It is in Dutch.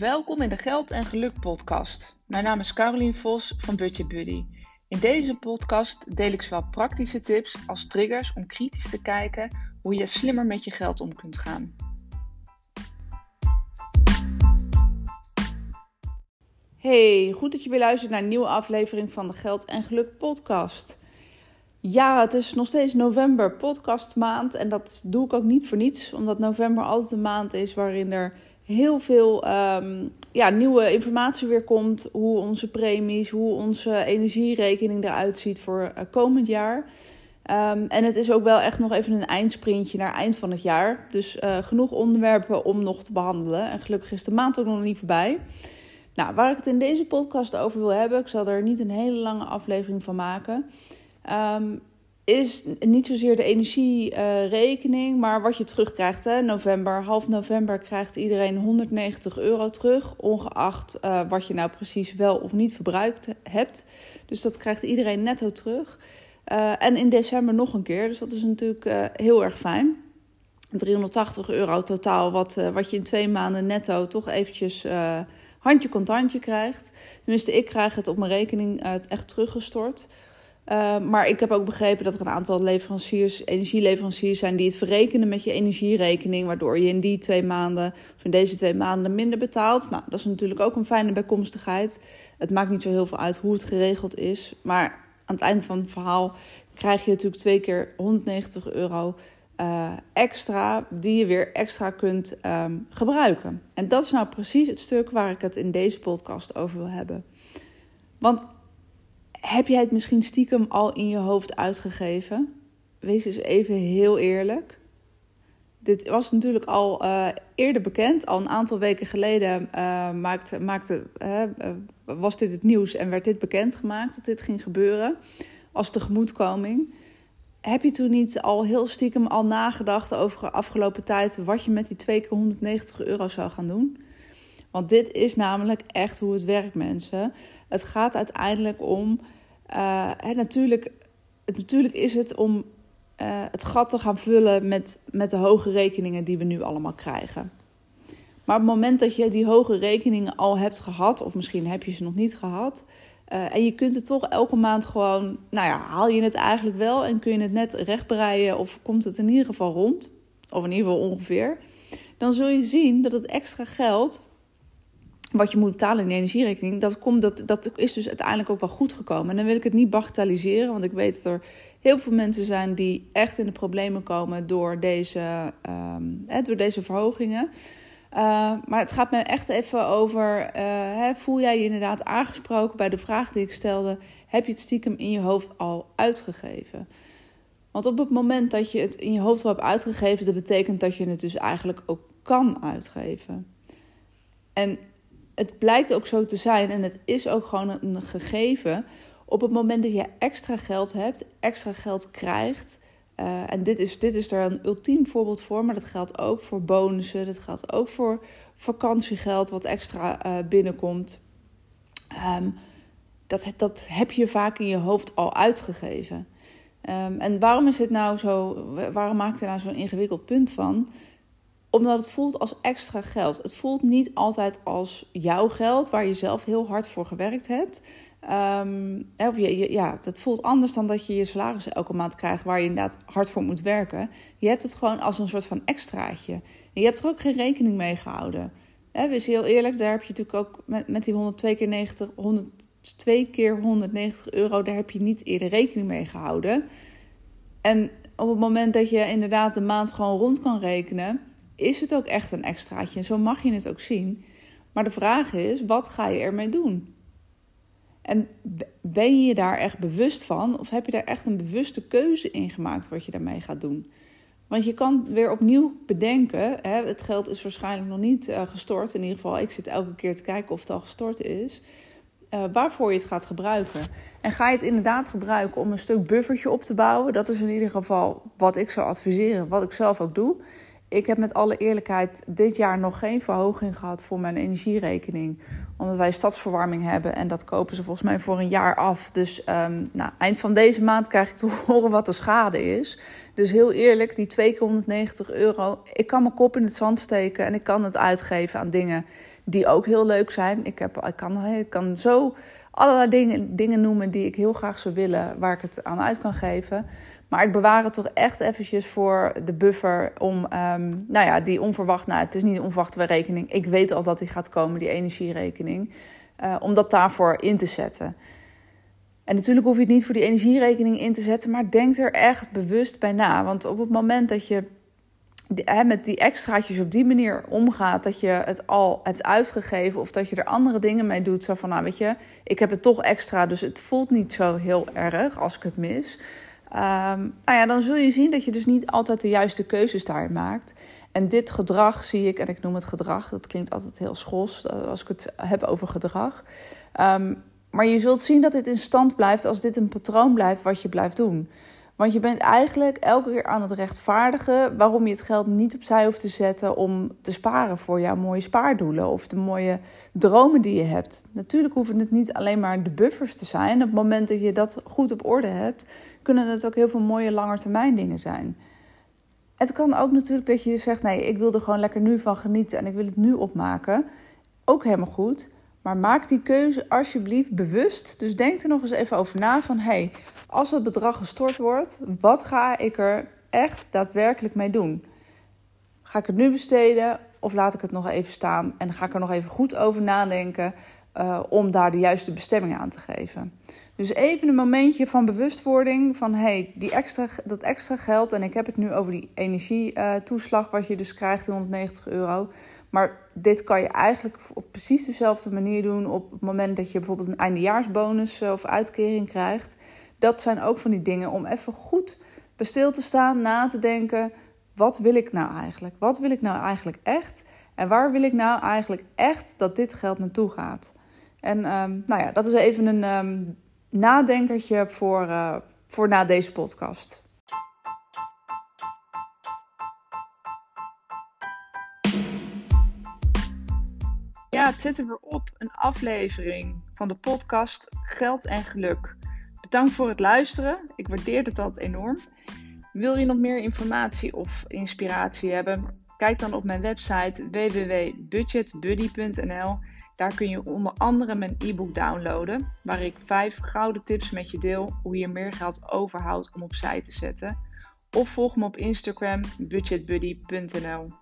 Welkom in de Geld en Geluk podcast. Mijn naam is Carolien Vos van Budget Buddy. In deze podcast deel ik zowel praktische tips als triggers om kritisch te kijken hoe je slimmer met je geld om kunt gaan. Hey, goed dat je weer luistert naar een nieuwe aflevering van de Geld en Geluk podcast. Ja, het is nog steeds november podcastmaand en dat doe ik ook niet voor niets, omdat november altijd een maand is waarin er heel veel ehm, ja, nieuwe informatie weer komt. Hoe onze premies, hoe onze energierekening eruit ziet voor uh, komend jaar. Ehm, en het is ook wel echt nog even een eindsprintje naar eind van het jaar. Dus uh, genoeg onderwerpen om nog te behandelen. En gelukkig is de maand ook nog niet voorbij. Nou, waar ik het in deze podcast over wil hebben, ik zal er niet een hele lange aflevering van maken. Um, is niet zozeer de energierekening, maar wat je terugkrijgt. Hè? November, half november krijgt iedereen 190 euro terug, ongeacht uh, wat je nou precies wel of niet verbruikt hebt. Dus dat krijgt iedereen netto terug. Uh, en in december nog een keer, dus dat is natuurlijk heel erg fijn. 380 euro totaal, wat, wat je in twee maanden netto toch eventjes handje contantje krijgt. Tenminste, ik krijg het op mijn rekening echt teruggestort. Uh, maar ik heb ook begrepen dat er een aantal leveranciers, energieleveranciers zijn die het verrekenen met je energierekening, waardoor je in die twee maanden, of in deze twee maanden minder betaalt. Nou, dat is natuurlijk ook een fijne bijkomstigheid. Het maakt niet zo heel veel uit hoe het geregeld is, maar aan het einde van het verhaal krijg je natuurlijk twee keer 190 euro uh, extra, die je weer extra kunt um, gebruiken. En dat is nou precies het stuk waar ik het in deze podcast over wil hebben. Want heb jij het misschien stiekem al in je hoofd uitgegeven? Wees eens even heel eerlijk. Dit was natuurlijk al uh, eerder bekend. Al een aantal weken geleden uh, maakte, maakte, uh, was dit het nieuws en werd dit bekendgemaakt dat dit ging gebeuren als tegemoetkoming. Heb je toen niet al heel stiekem al nagedacht over de afgelopen tijd wat je met die twee keer 190 euro zou gaan doen? Want dit is namelijk echt hoe het werkt, mensen. Het gaat uiteindelijk om. Hè, natuurlijk, natuurlijk is het om uh, het gat te gaan vullen met, met de hoge rekeningen die we nu allemaal krijgen. Maar op het moment dat je die hoge rekeningen al hebt gehad, of misschien heb je ze nog niet gehad, uh, en je kunt het toch elke maand gewoon, nou ja, haal je het eigenlijk wel en kun je het net rechtbreien of komt het in ieder geval rond, of in ieder geval ongeveer, dan zul je zien dat het extra geld wat je moet betalen in de energierekening, dat, komt, dat, dat is dus uiteindelijk ook wel goed gekomen. En dan wil ik het niet bagatelliseren, want ik weet dat er heel veel mensen zijn die echt in de problemen komen door deze, um, hè, door deze verhogingen. Uh, maar het gaat me echt even over: uh, hè, voel jij je inderdaad aangesproken bij de vraag die ik stelde? Heb je het stiekem in je hoofd al uitgegeven? Want op het moment dat je het in je hoofd al hebt uitgegeven, dat betekent dat je het dus eigenlijk ook kan uitgeven. En het blijkt ook zo te zijn en het is ook gewoon een gegeven. Op het moment dat je extra geld hebt, extra geld krijgt. Uh, en dit is, dit is er een ultiem voorbeeld voor, maar dat geldt ook voor bonussen. Dat geldt ook voor vakantiegeld wat extra uh, binnenkomt. Um, dat, dat heb je vaak in je hoofd al uitgegeven. Um, en waarom is dit nou zo? Waarom maakt er nou zo'n ingewikkeld punt van? Omdat het voelt als extra geld. Het voelt niet altijd als jouw geld, waar je zelf heel hard voor gewerkt hebt. Um, of je, ja, dat voelt anders dan dat je je salaris elke maand krijgt, waar je inderdaad hard voor moet werken. Je hebt het gewoon als een soort van extraatje. En je hebt er ook geen rekening mee gehouden. He, wees heel eerlijk, daar heb je natuurlijk ook met, met die 102 keer 90, 102 keer 190 euro, daar heb je niet eerder rekening mee gehouden. En op het moment dat je inderdaad de maand gewoon rond kan rekenen, is het ook echt een extraatje. En zo mag je het ook zien. Maar de vraag is, wat ga je ermee doen? En ben je je daar echt bewust van? Of heb je daar echt een bewuste keuze in gemaakt wat je daarmee gaat doen? Want je kan weer opnieuw bedenken, hè, het geld is waarschijnlijk nog niet uh, gestort. In ieder geval, ik zit elke keer te kijken of het al gestort is. Uh, waarvoor je het gaat gebruiken. En ga je het inderdaad gebruiken om een stuk buffertje op te bouwen? Dat is in ieder geval wat ik zou adviseren, wat ik zelf ook doe Ik heb met alle eerlijkheid dit jaar nog geen verhoging gehad voor mijn energierekening. Omdat wij stadsverwarming hebben en dat kopen ze volgens mij voor een jaar af. Dus um, nou, eind van deze maand krijg ik te horen wat de schade is. Dus heel eerlijk, die 290 euro, ik kan mijn kop in het zand steken en ik kan het uitgeven aan dingen die ook heel leuk zijn. Ik, heb, ik, kan, ik kan zo allerlei dingen, dingen noemen die ik heel graag zou willen, waar ik het aan uit kan geven. Maar ik bewaar het toch echt eventjes voor de buffer om, um, nou ja, die onverwacht, nou het is niet een onverwachte rekening. Ik weet al dat die gaat komen, die energierekening. Uh, om dat daarvoor in te zetten. En natuurlijk hoef je het niet voor die energierekening in te zetten, maar denk er echt bewust bij na. Want op het moment dat je met die extraatjes op die manier omgaat, dat je het al hebt uitgegeven of dat je er andere dingen mee doet, zo van, nou weet je, ik heb het toch extra, dus het voelt niet zo heel erg als ik het mis. Um, nou ja, dan zul je zien dat je dus niet altijd de juiste keuzes daarin maakt. En dit gedrag zie ik, en ik noem het gedrag, dat klinkt altijd heel schos eh, als ik het heb over gedrag. Um, maar je zult zien dat dit in stand blijft als dit een patroon blijft wat je blijft doen. Want je bent eigenlijk elke keer aan het rechtvaardigen waarom je het geld niet opzij hoeft te zetten om te sparen voor jouw mooie spaardoelen of de mooie dromen die je hebt. Natuurlijk hoeven het niet alleen maar de buffers te zijn. Op het moment dat je dat goed op orde hebt, kunnen het ook heel veel mooie langetermijn dingen zijn. Het kan ook natuurlijk dat je zegt: nee, ik wil er gewoon lekker nu van genieten en ik wil het nu opmaken. Ook helemaal goed. Maar maak die keuze alsjeblieft bewust. Dus denk er nog eens even over na van hey, als het bedrag gestort wordt, wat ga ik er echt daadwerkelijk mee doen? Ga ik het nu besteden of laat ik het nog even staan en ga ik er nog even goed over nadenken uh, om daar de juiste bestemming aan te geven? Dus even een momentje van bewustwording van hey, die extra, dat extra geld en ik heb het nu over die energietoeslag uh, wat je dus krijgt, 190 euro. Maar dit kan je eigenlijk op precies dezelfde manier doen op het moment dat je bijvoorbeeld een eindejaarsbonus eh, of uitkering krijgt. Dat zijn ook van die dingen om even goed bij stil te staan, na te denken: wat wil ik nou eigenlijk? Wat wil ik nou eigenlijk echt? En waar wil ik nou eigenlijk echt dat dit geld naartoe gaat? En um, nou ja, dat is even een um, nadenkertje voor, uh, voor na deze podcast. Ja, het zit er weer op. Een aflevering van de podcast Geld en Geluk. Bedankt voor het luisteren. Ik waardeer altijd enorm. Wil je nog meer informatie of inspiratie hebben? Kijk dan op mijn website www.budgetbuddy.nl. Daar kun je onder andere mijn e-book downloaden, waar ik vijf gouden tips met je deel hoe je meer geld overhoudt om opzij te zetten. Of volg me op Instagram budgetbuddy.nl.